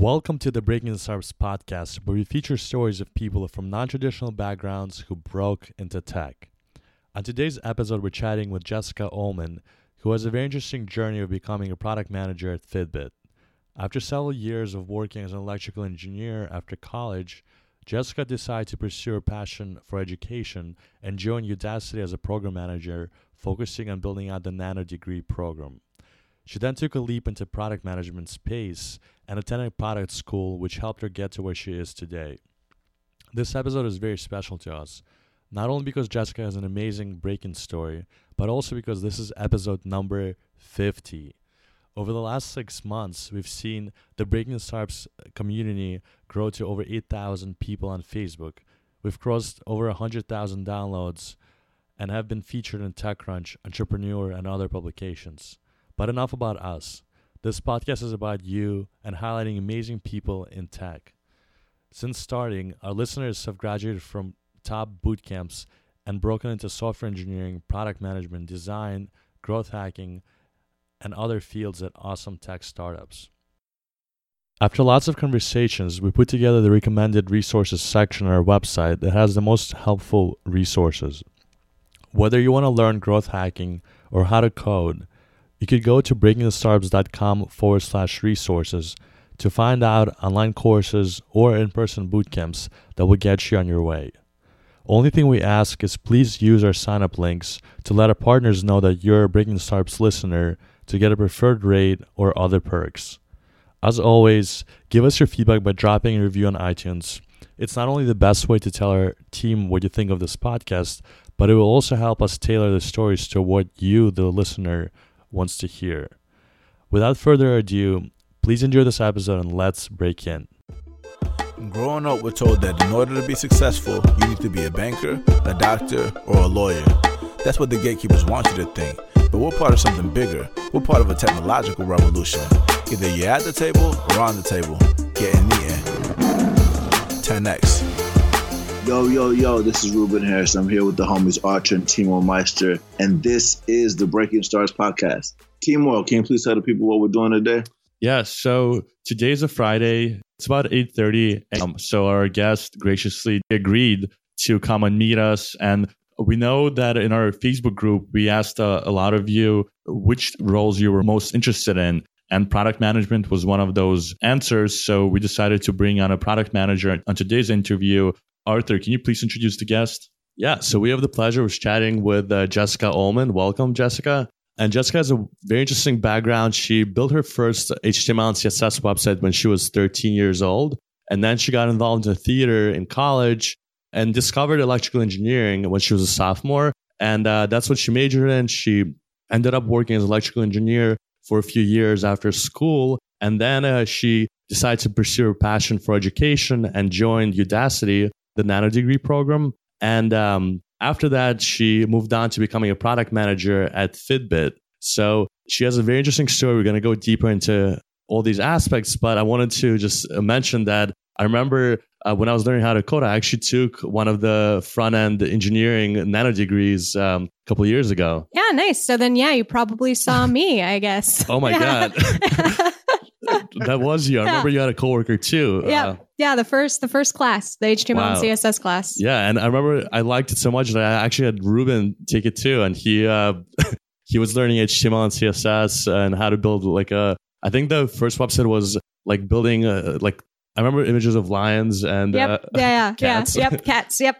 Welcome to the Breaking Into Startups podcast, where we feature stories of people from non traditional backgrounds who broke into tech. On today's episode, we're chatting with Jessica Ullman, who has a very interesting journey of becoming a product manager at Fitbit. After several years of working as an electrical engineer after college, Jessica decided to pursue her passion for education and join Udacity as a program manager, focusing on building out the nano degree program. She then took a leap into product management space and attended product school, which helped her get to where she is today. This episode is very special to us, not only because Jessica has an amazing break-in story, but also because this is episode number 50. Over the last six months, we've seen the Breaking Startups community grow to over 8,000 people on Facebook. We've crossed over 100,000 downloads and have been featured in TechCrunch, Entrepreneur, and other publications. But enough about us. This podcast is about you and highlighting amazing people in tech. Since starting, our listeners have graduated from top boot camps and broken into software engineering, product management, design, growth hacking, and other fields at awesome tech startups. After lots of conversations, we put together the recommended resources section on our website that has the most helpful resources. Whether you want to learn growth hacking or how to code, you could go to breakingintostartups.com forward slash resources to find out online courses or in person bootcamps that will get you on your way. Only thing we ask is please use our sign up links to let our partners know that you're a Breaking Into Startups listener to get a preferred rate or other perks. As always, give us your feedback by dropping a review on iTunes. It's not only the best way to tell our team what you think of this podcast, but it will also help us tailor the stories to what you, the listener, wants to hear. Without further ado, please enjoy this episode and let's break in. Growing up, we're told that in order to be successful, you need to be a banker, a doctor, or a lawyer. That's what the gatekeepers want you to think. But we're part of something bigger. We're part of a technological revolution. Either you're at the table or on the table, getting eaten. 10x. Yo, yo, yo, this is Ruben Harris. I'm here with the homies Artur and Timur Meyster, and this is the Breaking Stars podcast. Timur, can you please tell the people what we're doing today? Yeah, so today's a Friday. It's about 8.30. Um, so our guest graciously agreed to come and meet us. And we know that in our Facebook group, we asked uh, a lot of you which roles you were most interested in. And product management was one of those answers. So we decided to bring on a product manager on today's interview. Artur, can you please introduce the guest? Yeah, so we have the pleasure of chatting with uh, Jessica Ullman. Welcome, Jessica. And Jessica has a very interesting background. She built her first HTML and CSS website when she was 13 years old. And then she got involved in theater in college and discovered electrical engineering when she was a sophomore. And uh, that's what she majored in. She ended up working as an electrical engineer for a few years after school. And then uh, she decided to pursue her passion for education and joined Udacity, the nano degree program. And um, after that, she moved on to becoming a product manager at Fitbit. So she has a very interesting story. We're going to go deeper into all these aspects, but I wanted to just mention that I remember uh, when I was learning how to code, I actually took one of the front end engineering nano degrees um, a couple years ago. Yeah, nice. So then, yeah, you probably saw me, I guess. Oh my God. that was you. I remember you had a coworker too. yeah, Uh, yeah. The first, the first class, the HTML Wow. and CSS class. yeah, and I remember I liked it so much that I actually had Ruben take it too, and he uh, he was learning HTML and CSS and how to build like a. I think the first website was like building a, like I remember images of lions and Yep. uh, yeah, yeah, cats. yeah. Yep. Cats. Yep.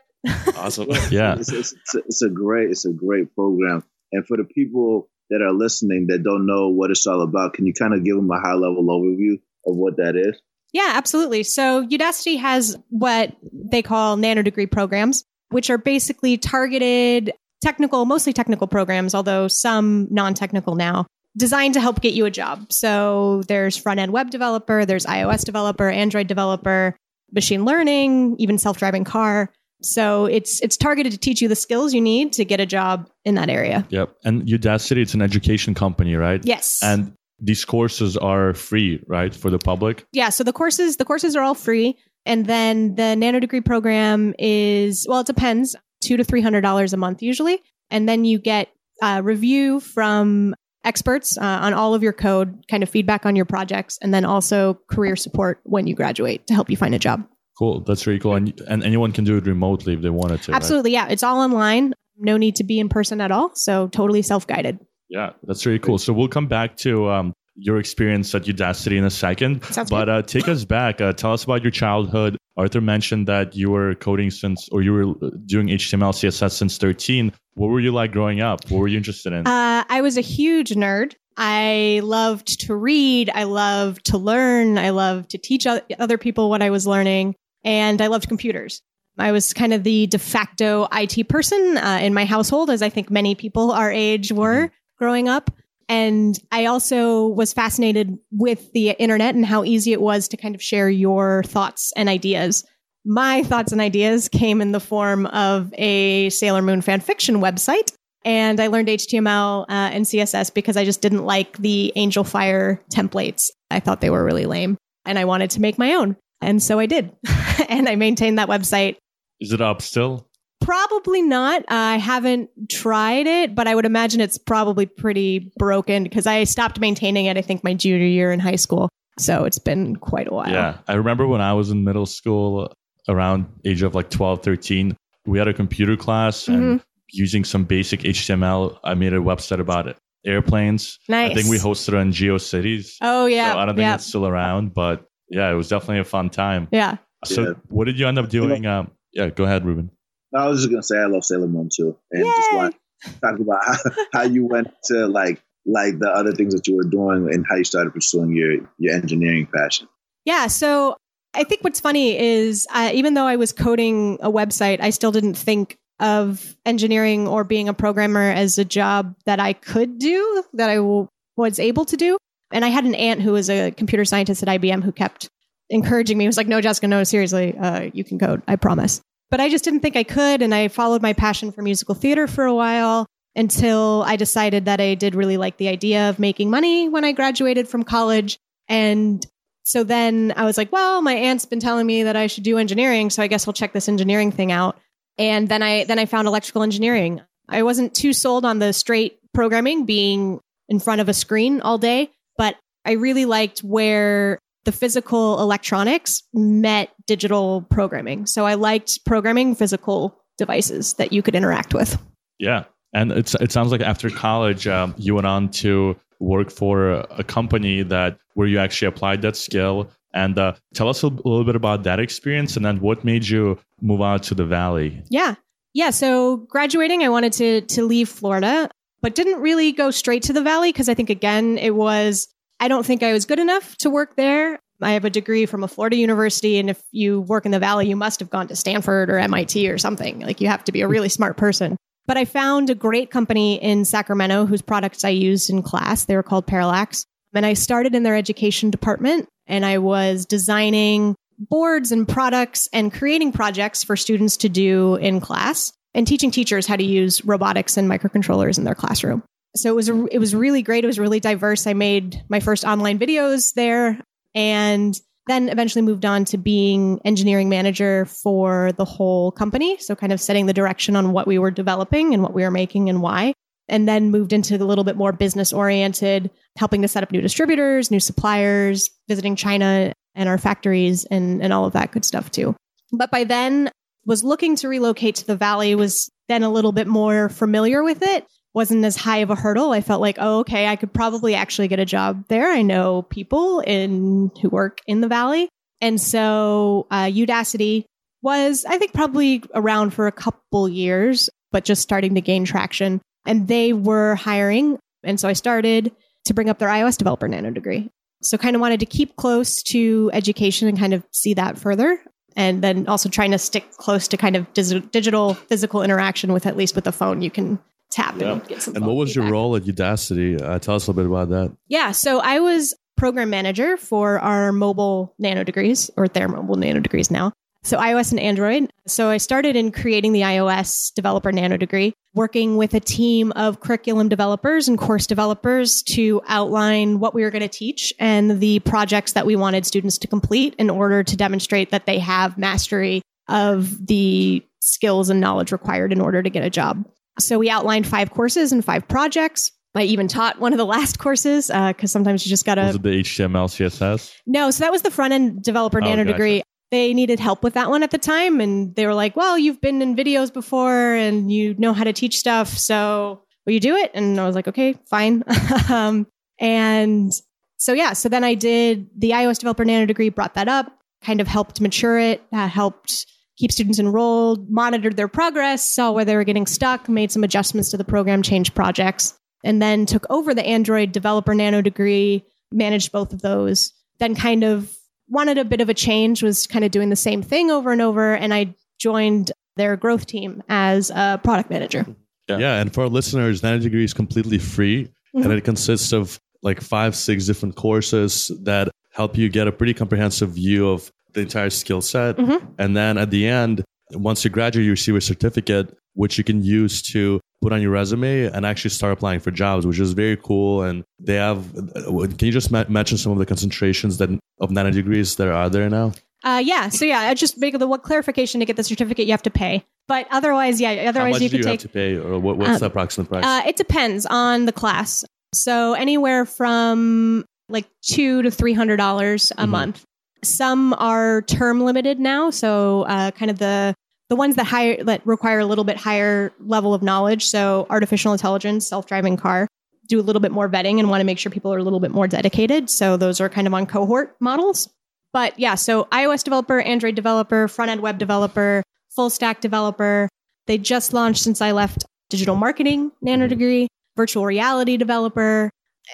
awesome. Yeah, It's, it's, it's, a, it's a great, it's a great program. And for the people that are listening that don't know what it's all about, can you kind of give them a high level overview of what that is? Yeah, absolutely. So Udacity has what they call nano degree programs, which are basically targeted technical, mostly technical programs, although some non-technical now, designed to help get you a job. So there's front end web developer, there's iOS developer, Android developer, machine learning, even self-driving car. So it's it's targeted to teach you the skills you need to get a job in that area. yep. And Udacity, it's an education company, right? Yes. And these courses are free, right, for the public. yeah so the courses the courses are all free and then the nano degree program is well it depends two to three hundred dollars a month usually and then you get a review from experts uh, on all of your code, kind of feedback on your projects, and then also career support when you graduate to help you find a job. Cool. That's really cool. And, and anyone can do it remotely if they wanted to. right? Absolutely. Yeah. It's all online. No need to be in person at all. So totally self guided. Yeah, that's really cool. So we'll come back to um, your experience at Udacity in a second. Sounds but uh, take us back. Uh, tell us about your childhood. Artur mentioned that you were coding since, or you were uh, doing HTML, CSS since 13. What were you like growing up? What were you interested in? Uh, I was a huge nerd. I loved to read. I loved to learn. I loved to teach other people what I was learning. And I loved computers. I was kind of the de facto IT person uh, in my household, as I think many people our age were growing up. And I also was fascinated with the internet and how easy it was to kind of share your thoughts and ideas. My thoughts and ideas came in the form of a Sailor Moon fan fiction website. And I learned HTML uh, and CSS because I just didn't like the Angelfire templates. I thought they were really lame and I wanted to make my own. And so I did. and I maintained that website Is it up still? Probably not. I haven't tried it, but I would imagine it's probably pretty broken because I stopped maintaining it, I think, my junior year in high school. So it's been quite a while. Yeah. I remember when I was in middle school, around age of like 12, 13, we had a computer class Mm-hmm. and using some basic HTML, I made a website about it. Airplanes. Nice. I think we hosted it on GeoCities. Oh, yeah. So I don't think yeah. it's still around, but yeah, it was definitely a fun time. yeah. So Yeah. what did you end up doing? Um, yeah, go ahead, Ruben. I was just gonna say I love Sailor Moon too, and just Yay! want to talk about how, how you went to like like the other things that you were doing and how you started pursuing your your engineering passion. Yeah. So I think what's funny is uh, even though I was coding a website, I still didn't think of engineering or being a programmer as a job that I could do, that I w- was able to do. And I had an aunt who was a computer scientist at IBM who kept encouraging me. He was like, no, Jessica, no, seriously, uh, you can code. I promise. But I just didn't think I could. And I followed my passion for musical theater for a while until I decided that I did really like the idea of making money when I graduated from college. And so then I was like, well, my aunt's been telling me that I should do engineering, so I guess I'll check this engineering thing out. And then I then I found electrical engineering. I wasn't too sold on the straight programming being in front of a screen all day, but I really liked where the physical electronics met digital programming. So I liked programming physical devices that you could interact with. Yeah, and it's it sounds like after college, um, you went on to work for a, company that where you actually applied that skill. And uh, tell us a, little bit about that experience, and then what made you move out to the Valley. Yeah. Yeah. So graduating, I wanted to to leave Florida, but didn't really go straight to the valley because I think again it was I don't think I was good enough to work there. I have a degree from a Florida university, and if you work in the valley, you must have gone to Stanford or MIT or something. Like you have to be a really smart person. But I found a great company in Sacramento whose products I used in class. They were called Parallax. And I started in their education department and I was designing boards and products and creating projects for students to do in class and teaching teachers how to use robotics and microcontrollers in their classroom. So it was it was really great. It was really diverse. I made my first online videos there and then eventually moved on to being engineering manager for the whole company. So kind of setting the direction on what we were developing and what we were making and why. And then moved into a little bit more business oriented, helping to set up new distributors, new suppliers, visiting China and our factories and, and all of that good stuff too. But by then was looking to relocate to the valley, was then a little bit more familiar with it. Wasn't as high of a hurdle. I felt like, oh, okay, I could probably actually get a job there. I know people in who work in the valley. And so uh, Udacity was, I think, probably around for a couple years, but just starting to gain traction. And they were hiring. And so I started to bring up their iOS developer nano degree. So kind of wanted to keep close to education and kind of see that further. And then also trying to stick close to kind of dis- digital physical interaction with at least with the phone you can tap Yeah. and get some And what was your role at Udacity? Uh, tell us a little bit about that. Yeah, so I was program manager for our mobile nano degrees, or their mobile nano degrees now. So iOS and Android. So I started in creating the iOS developer nano degree, working with a team of curriculum developers and course developers to outline what we were going to teach and the projects that we wanted students to complete in order to demonstrate that they have mastery of the skills and knowledge required in order to get a job. So we outlined five courses and five projects. I even taught one of the last courses because sometimes you just gotta. Was it the HTML, CSS? No, so that was the front end developer Oh, nano gotcha. degree. They needed help with that one at the time, and they were like, "Well, you've been in videos before, and you know how to teach stuff, so will you do it?" And I was like, "Okay, fine." um, and so yeah, so then I did the iOS developer nano degree, brought that up, kind of helped mature it, uh, helped keep students enrolled, monitored their progress, saw where they were getting stuck, made some adjustments to the program, changed projects, and then took over the Android developer nano degree, managed both of those, then kind of wanted a bit of a change, was kind of doing the same thing over and over. And I joined their growth team as a product manager. Yeah. Yeah. and for our listeners, Nano Degree is completely free Mhm. and it consists of like five, six different courses that help you get a pretty comprehensive view of the entire skill set. Mhm. And then at the end, once you graduate, you receive a certificate which you can use to put on your resume and actually start applying for jobs, which is very cool. And they have, can you just ma- mention some of the concentrations that of nano degrees that are there now? Uh, yeah. So yeah, I just make the what clarification to get the certificate you have to pay. But otherwise, yeah, How otherwise much you do could you take have to pay or what, what's Um, the approximate price? Uh, it depends on the class. So anywhere from like two to three hundred dollars a Mhm. month. Some are term limited now, so uh, kind of the the ones that higher that require a little bit higher level of knowledge. So artificial intelligence, self driving car, do a little bit more vetting and want to make sure people are a little bit more dedicated. So those are kind of on cohort models. But yeah, so iOS developer, Android developer, front end web developer, full stack developer. They just launched since I left digital marketing nano degree, virtual reality developer,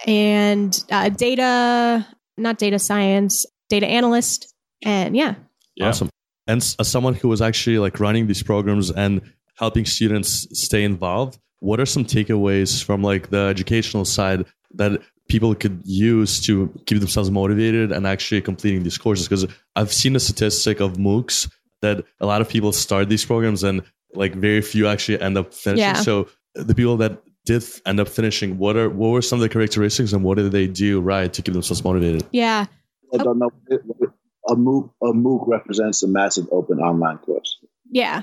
and uh, data, not data science, data analyst. And yeah, Yeah. Awesome. And as someone who was actually like running these programs and helping students stay involved, what are some takeaways from like the educational side that people could use to keep themselves motivated and actually completing these courses? Because I've seen a statistic of MOOCs that a lot of people start these programs and like very few actually end up finishing. Yeah. So the people that did end up finishing, what are what were some of the characteristics and what did they do right to keep themselves motivated? yeah, I don't know. A MOOC, a MOOC represents a massive open online course. yeah.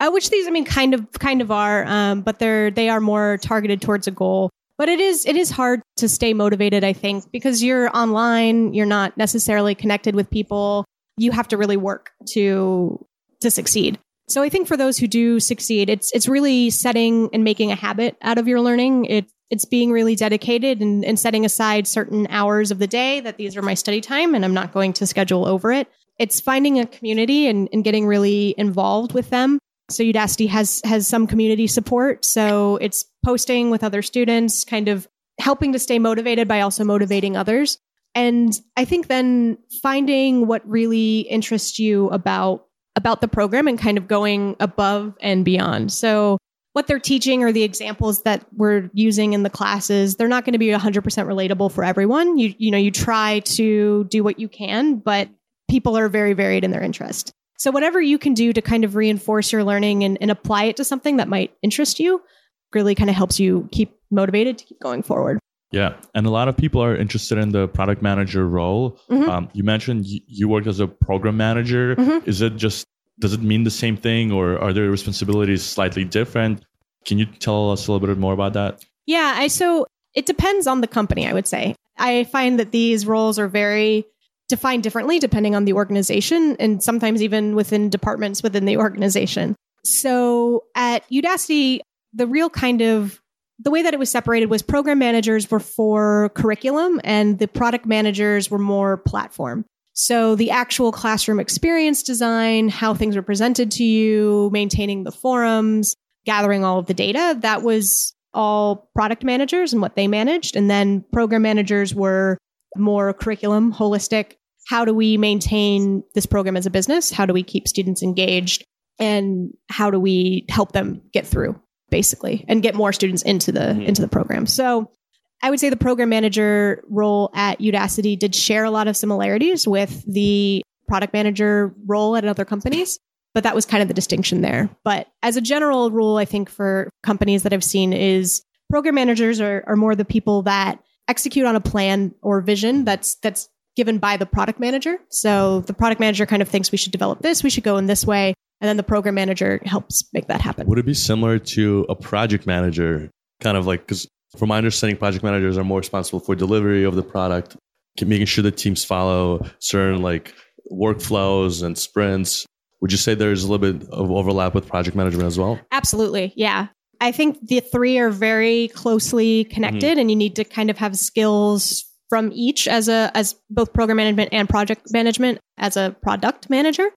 Uh, which these, I mean, kind of, kind of are, um, but they're they are more targeted towards a goal. But it is it is hard to stay motivated, I think, because you're online, you're not necessarily connected with people. You have to really work to to succeed. So I think for those who do succeed, it's it's really setting and making a habit out of your learning. It it's being really dedicated and, and setting aside certain hours of the day that these are my study time and I'm not going to schedule over it. It's finding a community and, and getting really involved with them. So Udacity has has some community support. So it's posting with other students, kind of helping to stay motivated by also motivating others. And I think then finding what really interests you about about the program and kind of going above and beyond. So what they're teaching or the examples that we're using in the classes, they're not going to be 100% relatable for everyone. You you know, you try to do what you can, but people are very varied in their interest. So whatever you can do to kind of reinforce your learning and, and apply it to something that might interest you really kind of helps you keep motivated to keep going forward. Yeah, and a lot of people are interested in the product manager role. Mhm. Um, you mentioned you, you worked as a program manager. Mhm. Is it just does it mean the same thing, or are their responsibilities slightly different? Can you tell us a little bit more about that? Yeah, I so it depends on the company, I would say. I find that these roles are very defined differently depending on the organization and sometimes even within departments within the organization. So at Udacity, the real kind of the way that it was separated was program managers were for curriculum and the product managers were more platform. So the actual classroom experience design, how things were presented to you, maintaining the forums, gathering all of the data, that was all product managers and what they managed. And then program managers were more curriculum, holistic. How do we maintain this program as a business? How do we keep students engaged? And how do we help them get through, basically, and get more students into the Mhm. into the program? So I would say the program manager role at Udacity did share a lot of similarities with the product manager role at other companies, but that was kind of the distinction there. But as a general rule, I think for companies that I've seen is program managers are, are more the people that execute on a plan or vision that's that's given by the product manager. So the product manager kind of thinks we should develop this, we should go in this way, and then the program manager helps make that happen. Would it be similar to a project manager, kind of like because from my understanding, project managers are more responsible for delivery of the product, making sure the teams follow certain like workflows and sprints. Would you say there's a little bit of overlap with project management as well? Absolutely. Yeah. I think the three are very closely connected mm-hmm. and you need to kind of have skills from each as a as both program management and project management as a product manager.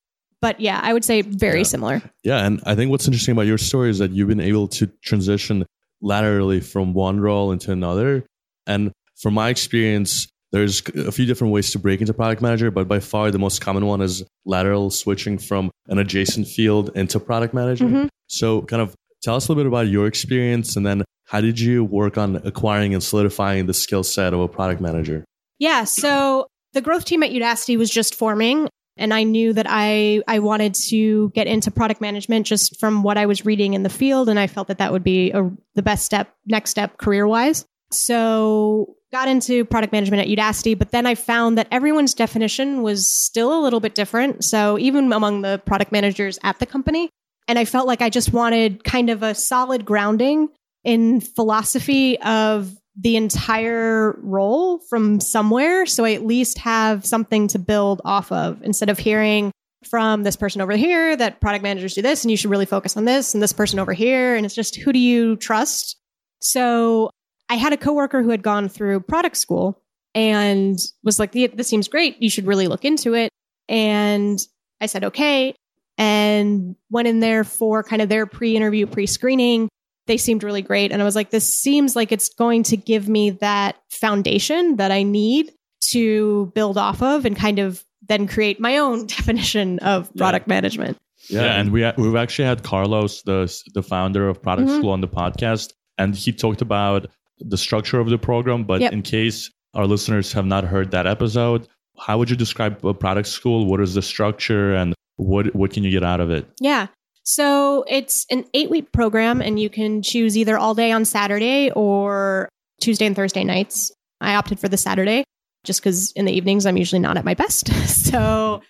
But yeah, I would say very yeah. similar. Yeah, and I think what's interesting about your story is that you've been able to transition laterally from one role into another. And from my experience, there's a few different ways to break into product manager, but by far the most common one is lateral switching from an adjacent field into product manager. Mm-hmm. So, kind of tell us a little bit about your experience and then how did you work on acquiring and solidifying the skill set of a product manager? Yeah, so the growth team at Udacity was just forming and I knew that I I wanted to get into product management just from what I was reading in the field and I felt that that would be a, the best step next step career-wise. So got into product management at Udacity, but then I found that everyone's definition was still a little bit different. So even among the product managers at the company, and I felt like I just wanted kind of a solid grounding in philosophy of the entire role from somewhere. So I at least have something to build off of instead of hearing from this person over here that product managers do this and you should really focus on this and this person over here. And it's just who do you trust? So I had a coworker who had gone through product school and was like, this seems great. You should really look into it. And I said, okay. And went in there for kind of their pre interview, pre screening they seemed really great. And I was like, this seems like it's going to give me that foundation that I need to build off of and kind of then create my own definition of product yeah. management. Yeah, yeah, and we we've actually had Carlos, the the founder of Product mm-hmm. School, on the podcast, and he talked about the structure of the program. But yep. in case our listeners have not heard that episode, how would you describe a product school? What is the structure, and what what can you get out of it? Yeah, so it's an eight week program, and you can choose either all day on Saturday or Tuesday and Thursday nights. I opted for the Saturday just because in the evenings I'm usually not at my best. so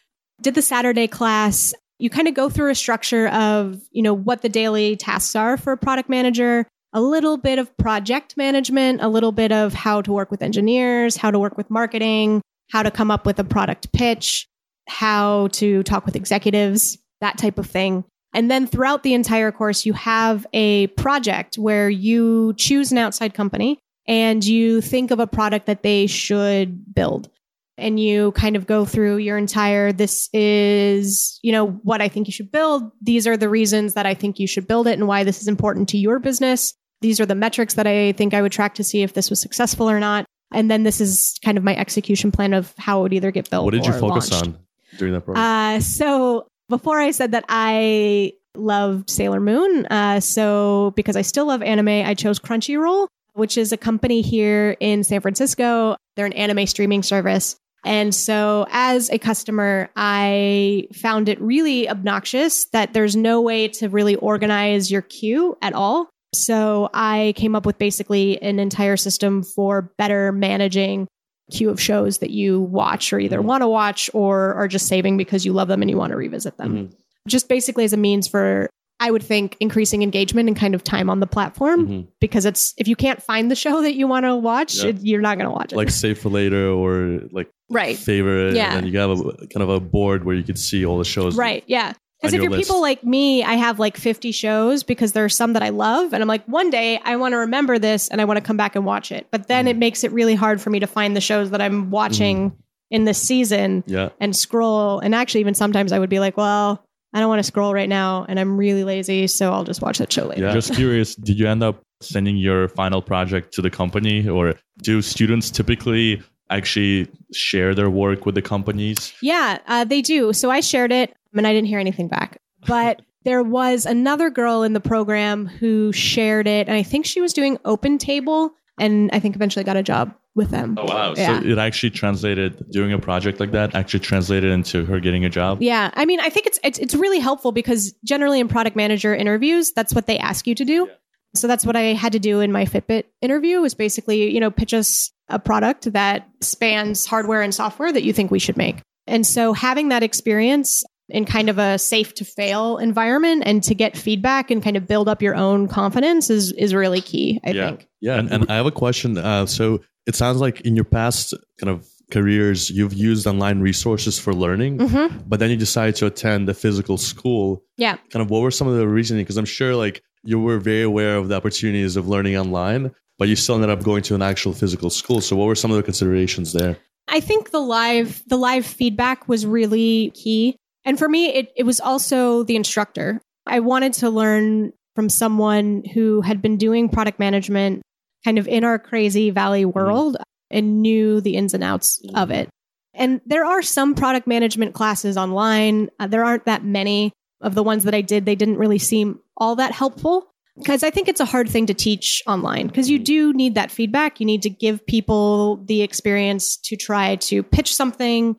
did the Saturday class. You kind of go through a structure of, you know, what the daily tasks are for a product manager, a little bit of project management, a little bit of how to work with engineers, how to work with marketing, how to come up with a product pitch, how to talk with executives, that type of thing. And then throughout the entire course, you have a project where you choose an outside company and you think of a product that they should build. And you kind of go through your entire, this is, you know, what I think you should build. These are the reasons that I think you should build it and why this is important to your business. These are the metrics that I think I would track to see if this was successful or not. And then this is kind of my execution plan of how it would either get built. What did you focus launched. on during that program? Uh, so before I said that I loved Sailor Moon. Uh, so because I still love anime, I chose Crunchyroll, which is a company here in San Francisco. They're an anime streaming service. And so as a customer, I found it really obnoxious that there's no way to really organize your queue at all. So I came up with basically an entire system for better managing queue of shows that you watch or either mm-hmm. want to watch or are just saving because you love them and you want to revisit them. Mm-hmm. Just basically as a means for I would think increasing engagement and kind of time on the platform mm-hmm. because it's if you can't find the show that you want to watch, yeah. it, you're not going to watch it. Like save for later or like right favorite. Yeah, and then you have a kind of a board where you could see all the shows. Right. Yeah. Because if you're list. people like me, I have like 50 shows because there are some that I love. And I'm like, one day I want to remember this and I want to come back and watch it. But then mm. it makes it really hard for me to find the shows that I'm watching mm. in this season yeah. and scroll. And actually, even sometimes I would be like, well, I don't want to scroll right now and I'm really lazy. So I'll just watch that show later. Yeah. Just curious, did you end up sending your final project to the company or do students typically actually share their work with the companies? Yeah, uh, they do. So I shared it and I didn't hear anything back. But there was another girl in the program who shared it, and I think she was doing OpenTable, and I think eventually got a job with them. Oh wow! Yeah. So it actually translated doing a project like that actually translated into her getting a job. Yeah, I mean, I think it's it's, it's really helpful because generally in product manager interviews, that's what they ask you to do. Yeah. So that's what I had to do in my Fitbit interview was basically, you know, pitch us a product that spans hardware and software that you think we should make. And so having that experience in kind of a safe to fail environment and to get feedback and kind of build up your own confidence is is really key i yeah. think Yeah, and, and I have a question. Uh, so it sounds like in your past kind of careers, you've used online resources for learning, hmm but then you decided to attend a physical school. yeah Kind of what were some of the reasoning? Because I'm sure like you were very aware of the opportunities of learning online, but you still ended up going to an actual physical school. So what were some of the considerations there? I think the live the live feedback was really key. And for me it it was also the instructor. I wanted to learn from someone who had been doing product management kind of in our crazy valley mm-hmm. world and knew the ins and outs mm-hmm. of it. And there are some product management classes online. Uh, there aren't that many of the ones that I did. They didn't really seem all that helpful because I think it's a hard thing to teach online because you mm-hmm. do need that feedback. You need to give people the experience to try to pitch something,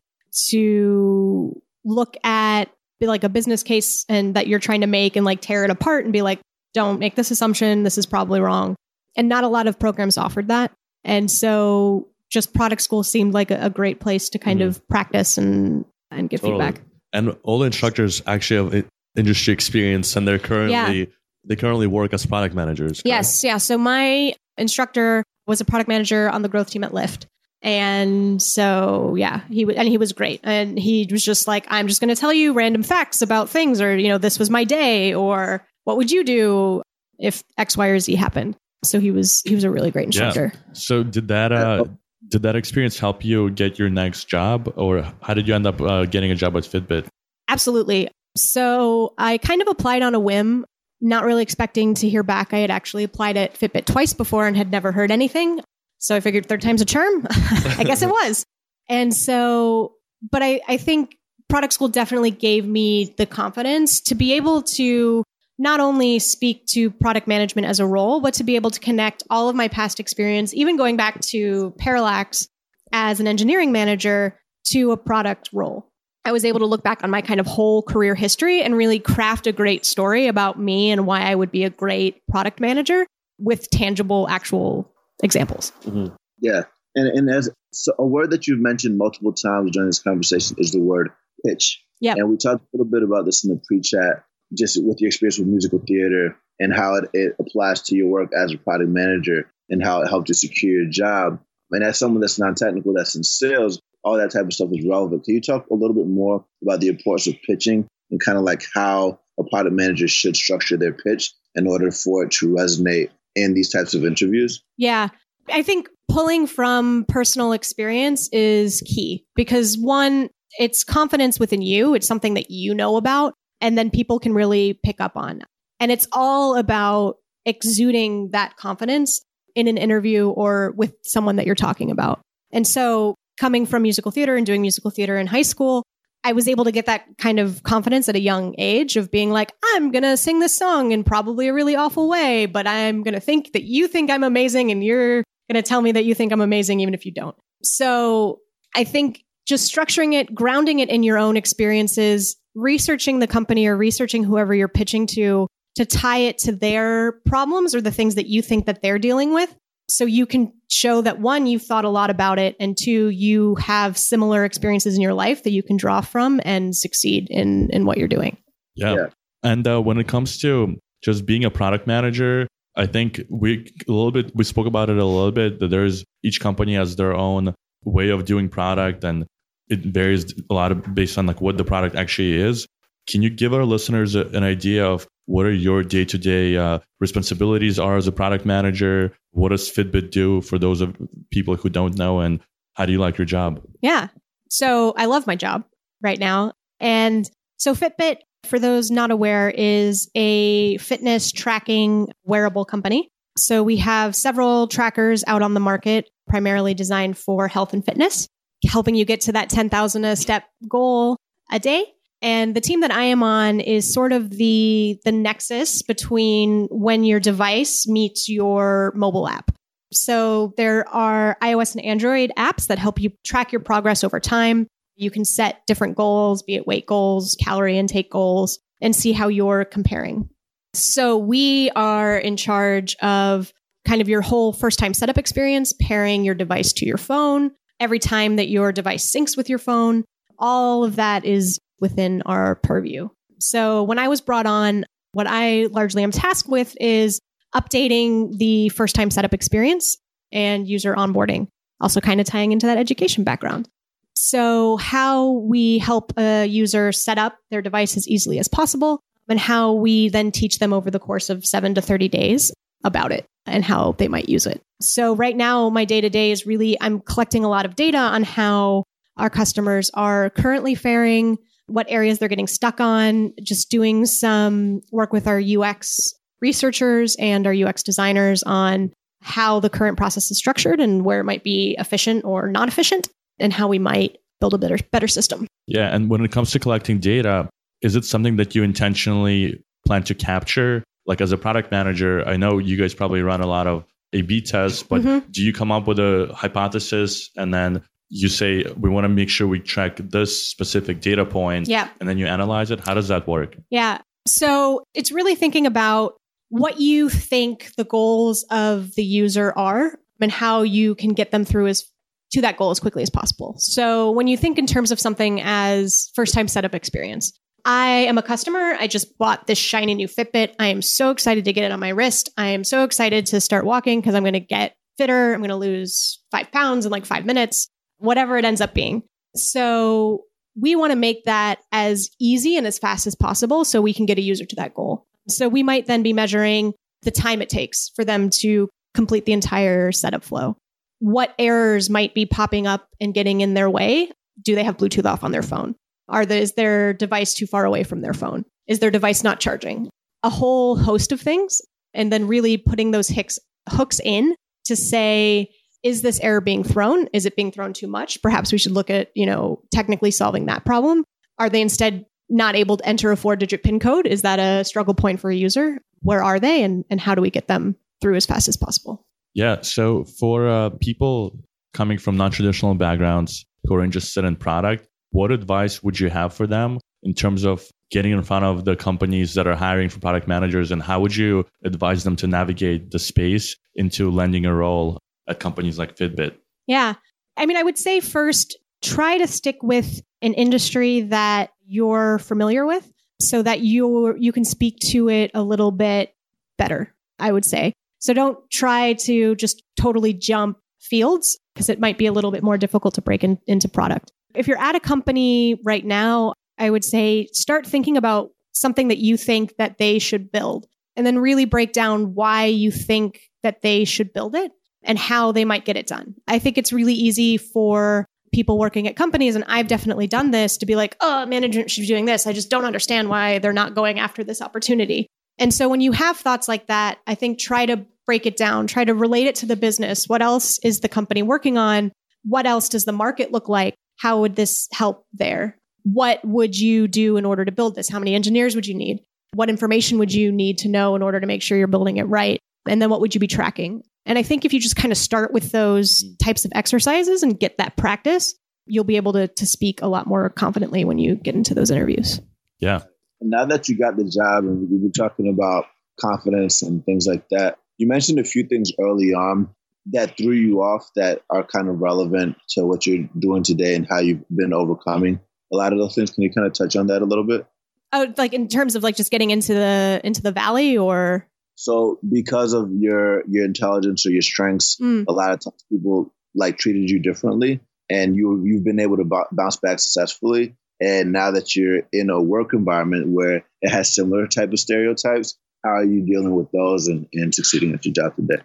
to look at like a business case and that you're trying to make and like tear it apart and be like, don't make this assumption. This is probably wrong. And not a lot of programs offered that. And so just product school seemed like a, a great place to kind Mhm. of practice and, and get Totally. feedback. And all the instructors actually have industry experience, and they're currently they currently work as product managers. correct? Yes, yeah. So my instructor was a product manager on the growth team at Lyft. And so, yeah, he w- and he was great. And he was just like, I'm just going to tell you random facts about things, or you know, this was my day, or what would you do if X, Y, or Z happened. So he was he was a really great instructor. So did that uh, did that experience help you get your next job, or how did you end up uh, getting a job at Fitbit? Absolutely. So I kind of applied on a whim, not really expecting to hear back. I had actually applied at Fitbit twice before and had never heard anything. So I figured third time's a charm. I guess it was. And so, but I, I think product school definitely gave me the confidence to be able to not only speak to product management as a role, but to be able to connect all of my past experience, even going back to Parallax as an engineering manager to a product role. I was able to look back on my kind of whole career history and really craft a great story about me and why I would be a great product manager with tangible, actual examples. Mm-hmm. Yeah, and and as so a word that you've mentioned multiple times during this conversation is the word pitch. Yeah. and we talked a little bit about this in the pre-chat, just with your experience with musical theater and how it, it applies to your work as a product manager and how it helped you secure your job. And as someone that's non-technical, that's in sales, all that type of stuff is relevant. Can you talk a little bit more about the importance of pitching and kind of like how a product manager should structure their pitch in order for it to resonate in these types of interviews? Yeah. I think pulling from personal experience is key because one, it's confidence within you. It's something that you know about and then people can really pick up on. And it's all about exuding that confidence in an interview or with someone that you're talking about. And so coming from musical theater and doing musical theater in high school, I was able to get that kind of confidence at a young age of being like, I'm going to sing this song in probably a really awful way, but I'm going to think that you think I'm amazing and you're going to tell me that you think I'm amazing, even if you don't. So I think just structuring it, grounding it in your own experiences, researching the company or researching whoever you're pitching to to tie it to their problems or the things that you think that they're dealing with. So you can show that one, you've thought a lot about it, and two, you have similar experiences in your life that you can draw from and succeed in in what you're doing. Yeah. Yeah. And uh, when it comes to just being a product manager, I think we a little bit we spoke about it a little bit that there's each company has their own way of doing product and it varies a lot of, based on like what the product actually is. Can you give our listeners a, an idea of what are your day-to-day uh, responsibilities are as a product manager? What does Fitbit do for those of people who don't know, and how do you like your job? Yeah. So I love my job right now. And so Fitbit, for those not aware, is a fitness tracking wearable company. So we have several trackers out on the market, primarily designed for health and fitness, helping you get to that 10,000 a step goal a day. And the team that I am on is sort of the the nexus between when your device meets your mobile app. So there are iOS and Android apps that help you track your progress over time. You can set different goals, be it weight goals, calorie intake goals, and see how you're comparing. So we are in charge of kind of your whole first time setup experience, pairing your device to your phone. Every time that your device syncs with your phone, all of that is within our purview. So when I was brought on, what I largely am tasked with is updating the first time setup experience and user onboarding, also kind of tying into that education background. So, how we help a user set up their device as easily as possible, and how we then teach them over the course of seven to 30 days about it and how they might use it. So, right now, my day to day is really I'm collecting a lot of data on how our customers are currently faring, what areas they're getting stuck on, just doing some work with our UX researchers and our UX designers on how the current process is structured and where it might be efficient or not efficient and how we might build a better better system. Yeah, and when it comes to collecting data, is it something that you intentionally plan to capture? Like as a product manager, I know you guys probably run a lot of A/B tests, but mm-hmm. do you come up with a hypothesis and then you say we want to make sure we track this specific data point yeah. and then you analyze it? How does that work? Yeah. So it's really thinking about what you think the goals of the user are and how you can get them through as to that goal as quickly as possible. So when you think in terms of something as first time setup experience, I am a customer. I just bought this shiny new Fitbit. I am so excited to get it on my wrist. I am so excited to start walking because I'm going to get fitter. I'm going to lose five pounds in like five minutes, whatever it ends up being. So we want to make that as easy and as fast as possible so we can get a user to that goal. So we might then be measuring the time it takes for them to complete the entire setup flow. What errors might be popping up and getting in their way? Do they have Bluetooth off on their phone? Are the, is their device too far away from their phone? Is their device not charging? A whole host of things. And then really putting those hooks, hooks in to say, is this error being thrown? Is it being thrown too much? Perhaps we should look at, you know, technically solving that problem. Are they instead not able to enter a four digit PIN code? Is that a struggle point for a user? Where are they and, and how do we get them through as fast as possible? Yeah. So for uh, people coming from non traditional backgrounds who are interested in product, what advice would you have for them in terms of getting in front of the companies that are hiring for product managers and how would you advise them to navigate the space into landing a role at companies like Fitbit? Yeah. I mean, I would say first, try to stick with an industry that you're familiar with so that you you can speak to it a little bit better, I would say. So don't try to just totally jump fields because it might be a little bit more difficult to break in, into product. If you're at a company right now, I would say start thinking about something that you think that they should build and then really break down why you think that they should build it and how they might get it done. I think it's really easy for people working at companies, and I've definitely done this to be like, oh, management should be doing this. I just don't understand why they're not going after this opportunity. And so when you have thoughts like that, I think try to break it down, try to relate it to the business. What else is the company working on? What else does the market look like? How would this help there? What would you do in order to build this? How many engineers would you need? What information would you need to know in order to make sure you're building it right? And then what would you be tracking? And I think if you just kind of start with those mm. types of exercises and get that practice, you'll be able to, to speak a lot more confidently when you get into those interviews. Yeah. Now that you got the job and we were talking about confidence and things like that, you mentioned a few things early on that threw you off that are kind of relevant to what you're doing today and how you've been overcoming a lot of those things. Can you kind of touch on that a little bit? Oh, like in terms of like just getting into the into the valley or so because of your your intelligence or your strengths, mm. a lot of times people like treated you differently, and you you've been able to b- bounce back successfully. And now that you're in a work environment where it has similar type of stereotypes, how are you dealing with those and, and succeeding at your job today?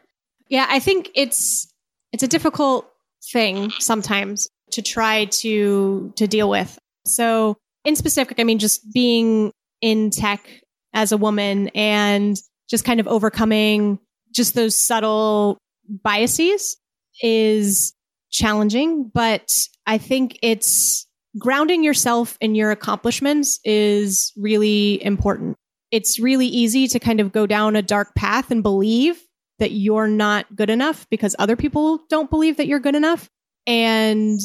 Yeah, I think it's it's a difficult thing sometimes to try to to deal with. So in specific, I mean just being in tech as a woman and just kind of overcoming just those subtle biases is challenging, but I think it's grounding yourself in your accomplishments is really important. It's really easy to kind of go down a dark path and believe that you're not good enough because other people don't believe that you're good enough. And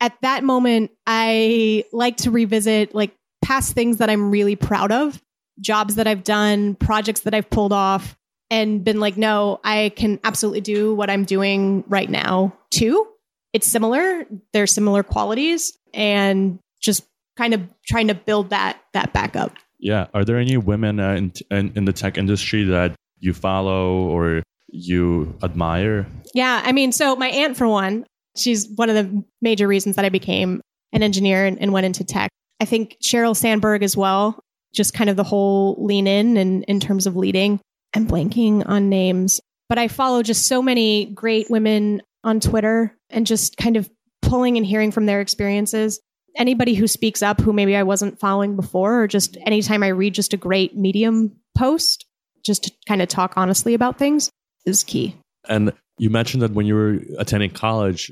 at that moment, I like to revisit like past things that I'm really proud of jobs that I've done, projects that I've pulled off, and been like, no, I can absolutely do what I'm doing right now too. It's similar, there's similar qualities, and just kind of trying to build that that back up. Yeah. Are there any women uh, in, in in the tech industry that you follow or you admire? Yeah, I mean, so my aunt, for one, she's one of the major reasons that I became an engineer and, and went into tech. I think Sheryl Sandberg as well, just kind of the whole lean in and in terms of leading. I'm blanking on names, but I follow just so many great women on Twitter and just kind of pulling and hearing from their experiences. Anybody who speaks up who maybe I wasn't following before, or just anytime I read just a great medium post, just to kind of talk honestly about things is key. And you mentioned that when you were attending college,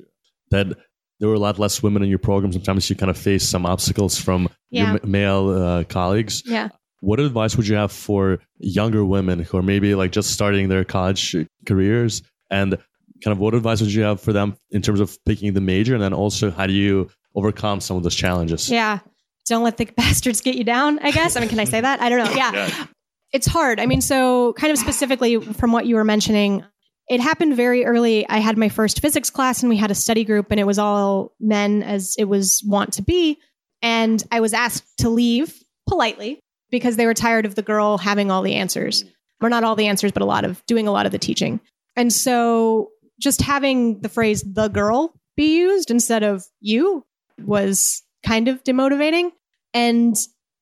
that there were a lot less women in your program. Sometimes you kind of face some obstacles from Yeah. your m- male uh, colleagues. Yeah. What advice would you have for younger women who are maybe like just starting their college careers? And kind of what advice would you have for them in terms of picking the major? And then also, how do you overcome some of those challenges? Yeah. Don't let the bastards get you down, I guess. I mean, can I say that? I don't know. Yeah. Yeah. It's hard. I mean, so kind of specifically from what you were mentioning, it happened very early. I had my first physics class and we had a study group and it was all men as it was wont to be. And I was asked to leave politely because they were tired of the girl having all the answers. Or not all the answers, but a lot of doing a lot of the teaching. And so just having the phrase the girl be used instead of you was kind of demotivating. And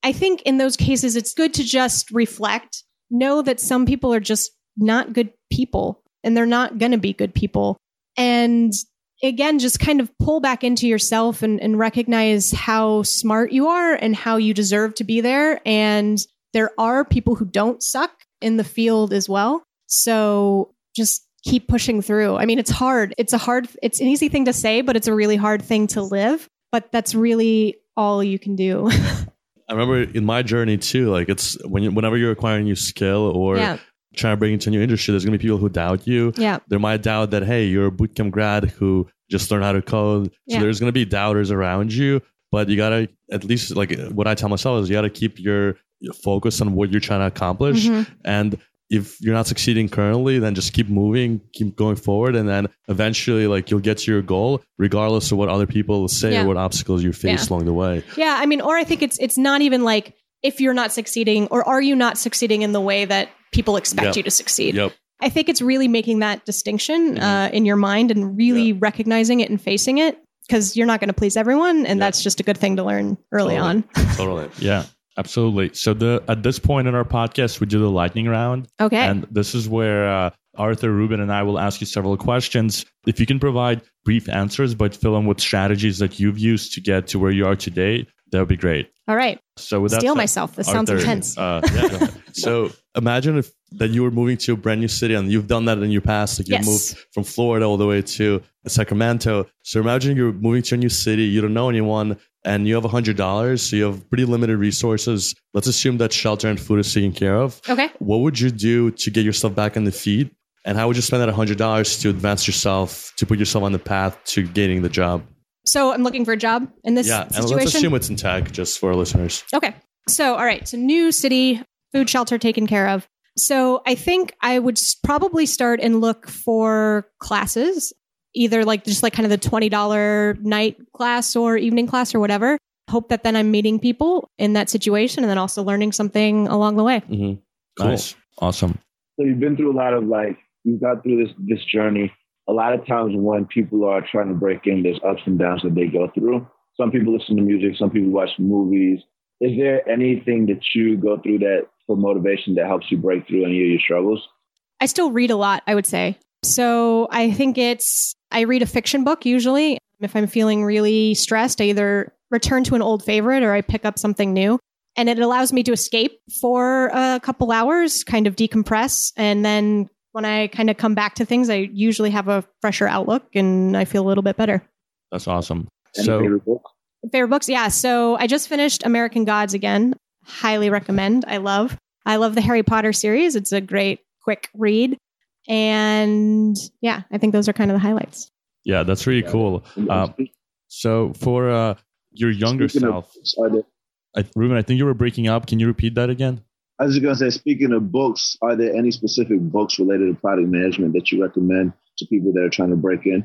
I think in those cases, it's good to just reflect, know that some people are just not good people and they're not going to be good people. And again, just kind of pull back into yourself and, and recognize how smart you are and how you deserve to be there. And there are people who don't suck in the field as well. So just keep pushing through. I mean, it's hard. It's a hard, it's an easy thing to say, but it's a really hard thing to live. But that's really all you can do. I remember in my journey too, like it's when you, whenever you're acquiring a new skill or yeah. Trying to bring into a new industry, there's going to be people who doubt you. Yeah. There might doubt that, hey, you're a bootcamp grad who just learned how to code. So Yeah. there's going to be doubters around you, but you got to at least, like what I tell myself is you got to keep your your focus on what you're trying to accomplish. Mhm. And if you're not succeeding currently, then just keep moving, keep going forward. And then eventually, like you'll get to your goal, regardless of what other people say Yeah. or what obstacles you face Yeah. along the way. Yeah, I mean, or I think it's it's not even like if you're not succeeding or are you not succeeding in the way that people expect Yep. you to succeed. Yep. I think it's really making that distinction Mhm. uh, in your mind and really recognizing it and facing it because you're not going to please everyone, and that's just a good thing to learn early Totally. on. Totally. Yeah, absolutely. So the at this point in our podcast, we do the lightning round, Okay. and this is where uh, Artur, Ruben, and I will ask you several questions. If you can provide brief answers, but fill them with strategies that you've used to get to where you are today, that would be great. All right. So with Steal said, myself. This sounds intense. Uh, yeah, So imagine if that you were moving to a brand new city and you've done that in your past. Like you Yes. moved from Florida all the way to Sacramento. So imagine you're moving to a new city, you don't know anyone, and you have a hundred dollars, so you have pretty limited resources. Let's assume that shelter and food is taken care of. Okay. What would you do to get yourself back on the feet? And how would you spend that hundred dollars to advance yourself, to put yourself on the path to getting the job? So I'm looking for a job in this yeah, and let's assume it's in tech, just for our listeners. Okay. So, all right. So, new city, food shelter taken care of. So, I think I would probably start and look for classes, either like just like kind of the $20 night class or evening class or whatever. Hope that then I'm meeting people in that situation and then also learning something along the way. Mm-hmm. nice, awesome. So you've been through a lot of like you've got through this this journey. A lot of times when people are trying to break in, there's ups and downs that they go through. Some people listen to music, some people watch movies. Is there anything that you go through that for motivation that helps you break through any of your struggles? I still read a lot, I would say. So I think it's, I read a fiction book usually. If I'm feeling really stressed, I either return to an old favorite or I pick up something new. And it allows me to escape for a couple hours, kind of decompress. And then when I kind of come back to things, I usually have a fresher outlook and I feel a little bit better. That's awesome. Any So favorite books? Yeah. So I just finished American Gods again. Highly recommend. I love. I love the Harry Potter series. It's a great, quick read. And yeah, I think those are kind of the highlights. yeah, that's really cool. Um, so for uh, your younger Speaking self, books, I, Ruben, I think you were breaking up. Can you repeat that again? I was just gonna say, speaking of books, are there any specific books related to product management that you recommend to people that are trying to break in?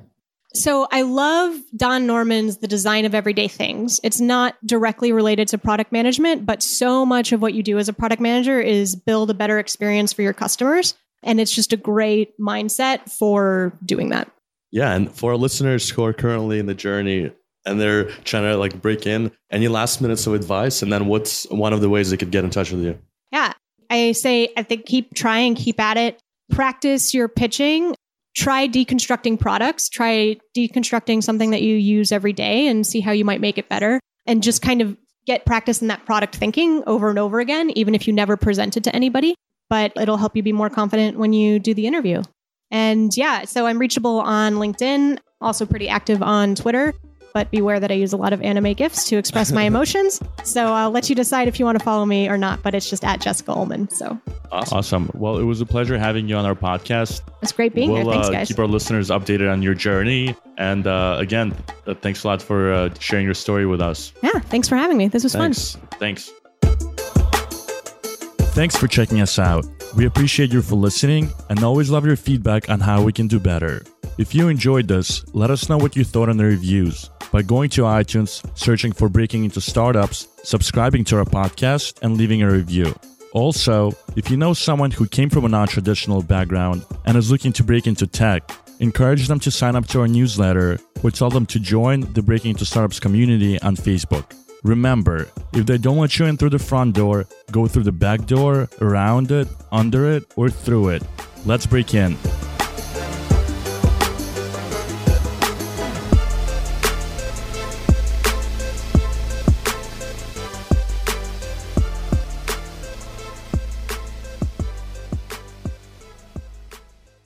So I love Don Norman's The Design of Everyday Things. It's not directly related to product management, but so much of what you do as a product manager is build a better experience for your customers. And it's just a great mindset for doing that. Yeah. And for our listeners who are currently in the journey and they're trying to like break in, any last minutes of advice? And then what's one of the ways they could get in touch with you? Yeah. I say, I think keep trying, keep at it. Practice your pitching try deconstructing products, try deconstructing something that you use every day and see how you might make it better and just kind of get practice in that product thinking over and over again, even if you never present it to anybody. But it'll help you be more confident when you do the interview. And yeah, so I'm reachable on LinkedIn, also pretty active on Twitter but beware that I use a lot of anime gifs to express my emotions. so I'll let you decide if you want to follow me or not, but it's just at Jessica Ullman. So awesome. Well, it was a pleasure having you on our podcast. It's great being we'll, here. Thanks, uh, guys. Keep our listeners updated on your journey. And uh, again, uh, thanks a lot for uh, sharing your story with us. Yeah, thanks for having me. This was thanks. fun. Thanks. Thanks for checking us out. We appreciate you for listening and always love your feedback on how we can do better. If you enjoyed this, let us know what you thought in the reviews by going to iTunes, searching for Breaking into Startups, subscribing to our podcast, and leaving a review. Also, if you know someone who came from a non traditional background and is looking to break into tech, encourage them to sign up to our newsletter or tell them to join the Breaking into Startups community on Facebook. Remember, if they don't let you in through the front door, go through the back door, around it, under it, or through it. Let's break in.